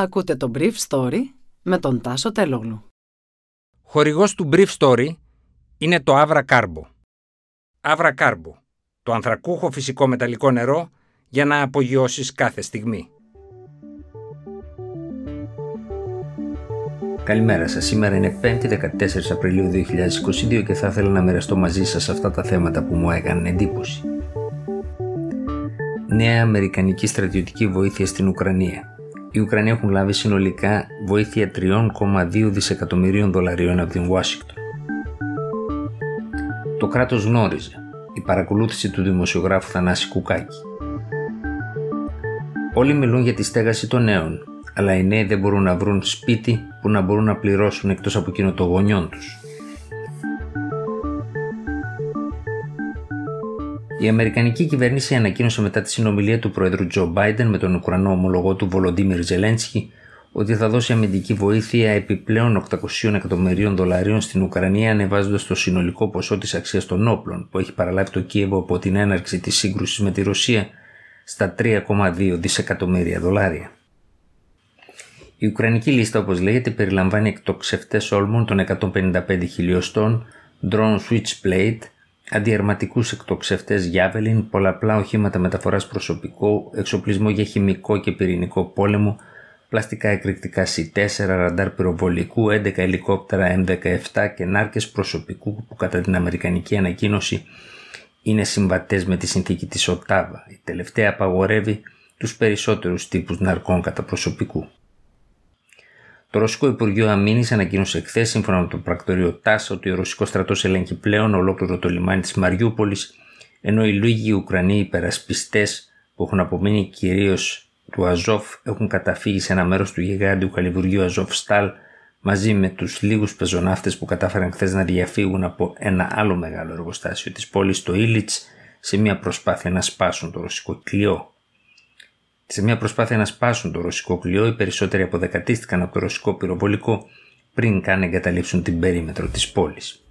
Ακούτε το Brief Story με τον Τάσο Τελόγλου. Χορηγός του Brief Story είναι το Avra Carbo. Avra Carbo, το ανθρακούχο φυσικό μεταλλικό νερό για να απογειώσεις κάθε στιγμή. Καλημέρα σας. Σήμερα είναι 5η 14 Απριλίου 2022 και θα ήθελα να μοιραστώ μαζί σας αυτά τα θέματα που μου έκαναν εντύπωση. Νέα Αμερικανική στρατιωτική βοήθεια στην Ουκρανία. Οι Ουκρανοί έχουν λάβει συνολικά βοήθεια 3,2 δισεκατομμυρίων δολαρίων από την Ουάσιγκτον. Το κράτος γνώριζε. Η παρακολούθηση του δημοσιογράφου Θανάση Κουκάκη. Όλοι μιλούν για τη στέγαση των νέων, αλλά οι νέοι δεν μπορούν να βρουν σπίτι που να μπορούν να πληρώσουν εκτός από εκείνο το γονιών τους. Η Αμερικανική κυβέρνηση ανακοίνωσε μετά τη συνομιλία του Πρόεδρου Τζο Μπάιντεν με τον Ουκρανό ομολογό του Βολοντίμιρ Ζελένσκι ότι θα δώσει αμυντική βοήθεια επιπλέον 800 εκατομμυρίων δολαρίων στην Ουκρανία, ανεβάζοντας το συνολικό ποσό της αξίας των όπλων που έχει παραλάβει το Κίεβο από την έναρξη της σύγκρουσης με τη Ρωσία στα 3,2 δισεκατομμύρια δολάρια. Η Ουκρανική λίστα, όπως λέγεται, περιλαμβάνει εκτοξευτές όλμων των 155 χιλιοστών, drone switchblade, αντιερματικούς εκτοξευτές Javelin, πολλαπλά οχήματα μεταφοράς προσωπικού, εξοπλισμό για χημικό και πυρηνικό πόλεμο, πλαστικά εκρηκτικά C4, ραντάρ πυροβολικού, 11 ελικόπτερα M17 και νάρκες προσωπικού που κατά την Αμερικανική ανακοίνωση είναι συμβατές με τη συνθήκη της ΟΤΑΒΑ. Η τελευταία απαγορεύει τους περισσότερους τύπους ναρκών κατά προσωπικού. Το Ρωσικό Υπουργείο Αμήνης ανακοίνωσε χθες, σύμφωνα με το πρακτορείο ΤΑΣ, ότι ο Ρωσικός στρατός ελέγχει πλέον ολόκληρο το λιμάνι της Μαριούπολης, ενώ οι λίγοι Ουκρανοί υπερασπιστές που έχουν απομείνει κυρίως του Αζόφ έχουν καταφύγει σε ένα μέρος του γιγάντιου καλυβουργείου Αζόφ Στάλ μαζί με τους λίγους πεζοναύτες που κατάφεραν χθες να διαφύγουν από ένα άλλο μεγάλο εργοστάσιο της πόλης, το Ήλιτς, σε μια προσπάθεια να σπάσουν το ρωσικό κλειό. Σε μια προσπάθεια να σπάσουν το ρωσικό κλειό, οι περισσότεροι αποδεκατίστηκαν από το ρωσικό πυροβολικό πριν καν εγκαταλείψουν την περίμετρο της πόλης.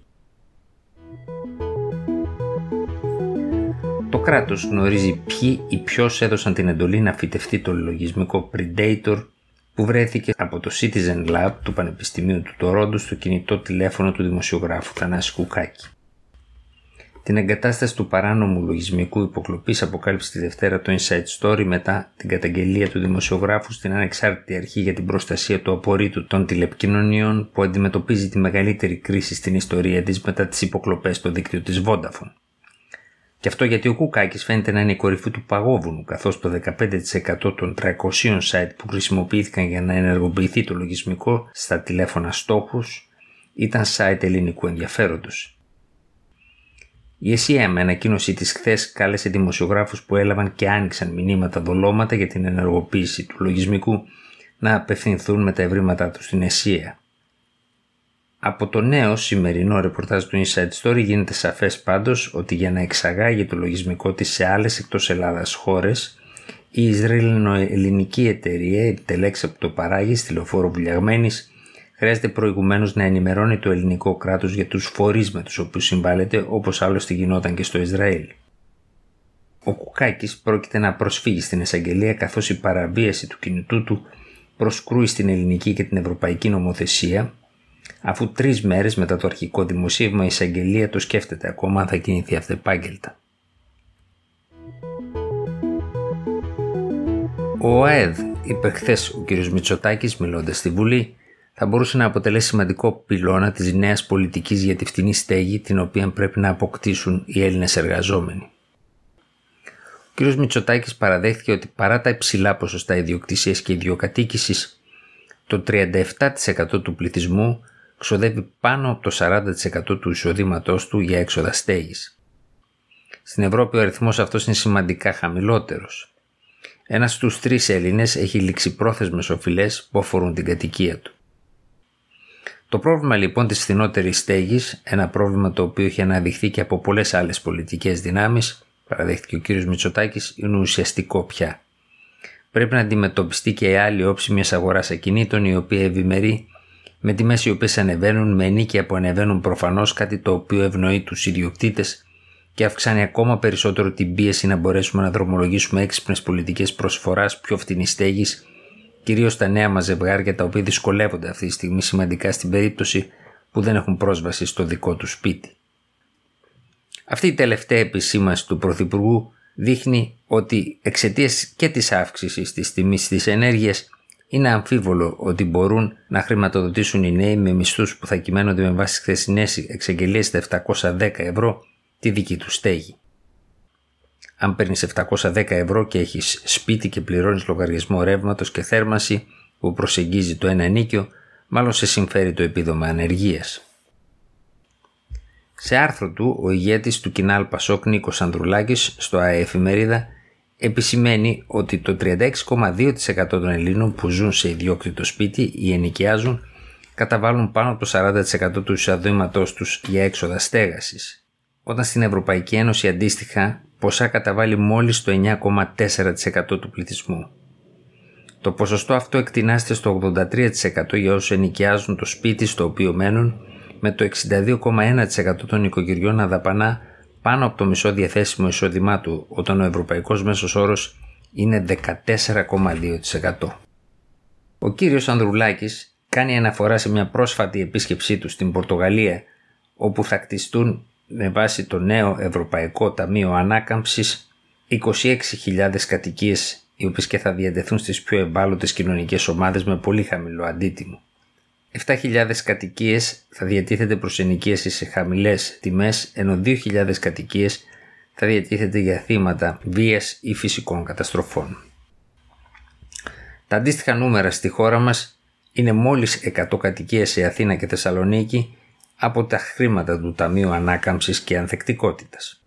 Το κράτος γνωρίζει ποιοι ή ποιος έδωσαν την εντολή να φυτευτεί το λογισμικό Predator που βρέθηκε από το Citizen Lab του Πανεπιστημίου του Τορόντου στο κινητό τηλέφωνο του δημοσιογράφου Θανάση Κουκάκη. Την εγκατάσταση του παράνομου λογισμικού υποκλοπής αποκάλυψε τη Δευτέρα το Inside Story μετά την καταγγελία του δημοσιογράφου στην Ανεξάρτητη Αρχή για την Προστασία του Απορρίτου των Τηλεπικοινωνιών που αντιμετωπίζει τη μεγαλύτερη κρίση στην ιστορία της μετά τις υποκλοπές στο δίκτυο της Vodafone. Και αυτό γιατί ο Κουκάκης φαίνεται να είναι η κορυφή του παγόβουνου, καθώς το 15% των 300 site που χρησιμοποιήθηκαν για να ενεργοποιηθεί το λογισμικό στα τηλέφωνα στόχους ήταν site ελληνικού ενδιαφέροντος. Η ΕΣΥΑ με ανακοίνωσή της χθες κάλεσε δημοσιογράφους που έλαβαν και άνοιξαν μηνύματα δολώματα για την ενεργοποίηση του λογισμικού να απευθυνθούν με τα ευρήματά τους στην ΕΣΥΑ. Από το νέο σημερινό ρεπορτάζ του Inside Story γίνεται σαφές πάντως ότι για να εξαγάγει το λογισμικό της σε άλλες εκτός Ελλάδας χώρες, η Ισραηλινο-ελληνική εταιρεία, η που το παράγει στη λεωφόρο Βουλιαγμένης, χρειάζεται προηγουμένως να ενημερώνει το ελληνικό κράτος για τους φορείς με τους οποίους συμβάλλεται, όπως άλλωστε γινόταν και στο Ισραήλ. Ο Κουκάκης πρόκειται να προσφύγει στην εισαγγελία καθώς η παραβίαση του κινητού του προσκρούει στην ελληνική και την ευρωπαϊκή νομοθεσία, αφού τρεις μέρες μετά το αρχικό δημοσίευμα η εισαγγελία το σκέφτεται ακόμα αν θα κινηθεί αυτεπάγγελτα. Ο ΑΕΔ είπε χθες ο κ. Μητσοτάκης μιλώντας στη Βουλή θα μπορούσε να αποτελέσει σημαντικό πυλώνα της νέας πολιτικής για τη φτηνή στέγη την οποία πρέπει να αποκτήσουν οι Έλληνες εργαζόμενοι. Ο κ. Μητσοτάκης παραδέχθηκε ότι παρά τα υψηλά ποσοστά ιδιοκτησίας και ιδιοκατοίκησης, το 37% του πληθυσμού ξοδεύει πάνω από το 40% του εισοδήματός του για έξοδα στέγης. Στην Ευρώπη ο αριθμός αυτός είναι σημαντικά χαμηλότερος. Ένας στους τρεις Έλληνες έχει ληξιπρόθεσμες οφειλές που αφορούν την κατοικία του. Το πρόβλημα λοιπόν της φθηνότερης στέγης, ένα πρόβλημα το οποίο έχει αναδειχθεί και από πολλές άλλες πολιτικές δυνάμεις, παραδέχτηκε ο κ. Μητσοτάκης, είναι ουσιαστικό πια. Πρέπει να αντιμετωπιστεί και η άλλη όψη μιας αγοράς ακινήτων η οποία ευημερεί με τιμές οι οποίες ανεβαίνουν με νίκη που ανεβαίνουν προφανώς κάτι το οποίο ευνοεί τους ιδιοκτήτες και αυξάνει ακόμα περισσότερο την πίεση να μπορέσουμε να δρομολογήσουμε έξυπνες πολιτικές προσφοράς πιο φτηνή στέγης κυρίως τα νέα μας ζευγάρια τα οποία δυσκολεύονται αυτή τη στιγμή σημαντικά στην περίπτωση που δεν έχουν πρόσβαση στο δικό τους σπίτι. Αυτή η τελευταία επισήμαση του Πρωθυπουργού δείχνει ότι εξαιτίας και της αύξησης της τιμής της ενέργειας είναι αμφίβολο ότι μπορούν να χρηματοδοτήσουν οι νέοι με μισθούς που θα κυμαίνονται με βάση τις χθεσινές εξαγγελίες τα 710 ευρώ τη δική τους στέγη. Αν παίρνεις 710 ευρώ και έχεις σπίτι και πληρώνεις λογαριασμό ρεύματος και θέρμαση που προσεγγίζει το ένα νίκιο, μάλλον σε συμφέρει το επίδομα ανεργίας. Σε άρθρο του, ο ηγέτης του Κινάλ Πασόκ Νίκος Ανδρουλάκης στο ΑΕ Εφημερίδα επισημαίνει ότι το 36,2% των Ελλήνων που ζουν σε ιδιόκτητο σπίτι ή ενοικιάζουν καταβάλουν πάνω από το 40% του εισοδήματό τους για έξοδα στέγασης, όταν στην Ευρωπαϊκή Ένωση αντίστοιχα ποσά καταβάλει μόλις το 9,4% του πληθυσμού. Το ποσοστό αυτό εκτινάστε στο 83% για όσους ενοικιάζουν το σπίτι στο οποίο μένουν, με το 62,1% των οικογενειών να δαπανά πάνω από το μισό διαθέσιμο εισόδημά του, όταν ο ευρωπαϊκός μέσος όρος είναι 14,2%. Ο κύριος Ανδρουλάκης κάνει αναφορά σε μια πρόσφατη επίσκεψή του στην Πορτογαλία, όπου θα κτιστούν με βάση το νέο Ευρωπαϊκό Ταμείο Ανάκαμψης 26.000 κατοικίες οι οποίες και θα διατεθούν στις πιο ευάλωτες κοινωνικές ομάδες με πολύ χαμηλό αντίτιμο. 7.000 κατοικίες θα διατίθεται προς ενοικίασης σε χαμηλές τιμές ενώ 2.000 κατοικίες θα διατίθεται για θύματα βίας ή φυσικών καταστροφών. Τα αντίστοιχα νούμερα στη χώρα μας είναι μόλις 100 κατοικίες σε Αθήνα και Θεσσαλονίκη από τα χρήματα του Ταμείου Ανάκαμψης και Ανθεκτικότητας.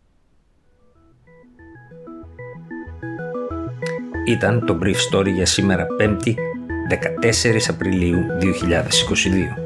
Ήταν το Brief Story για σήμερα 5η 14 Απριλίου 2022.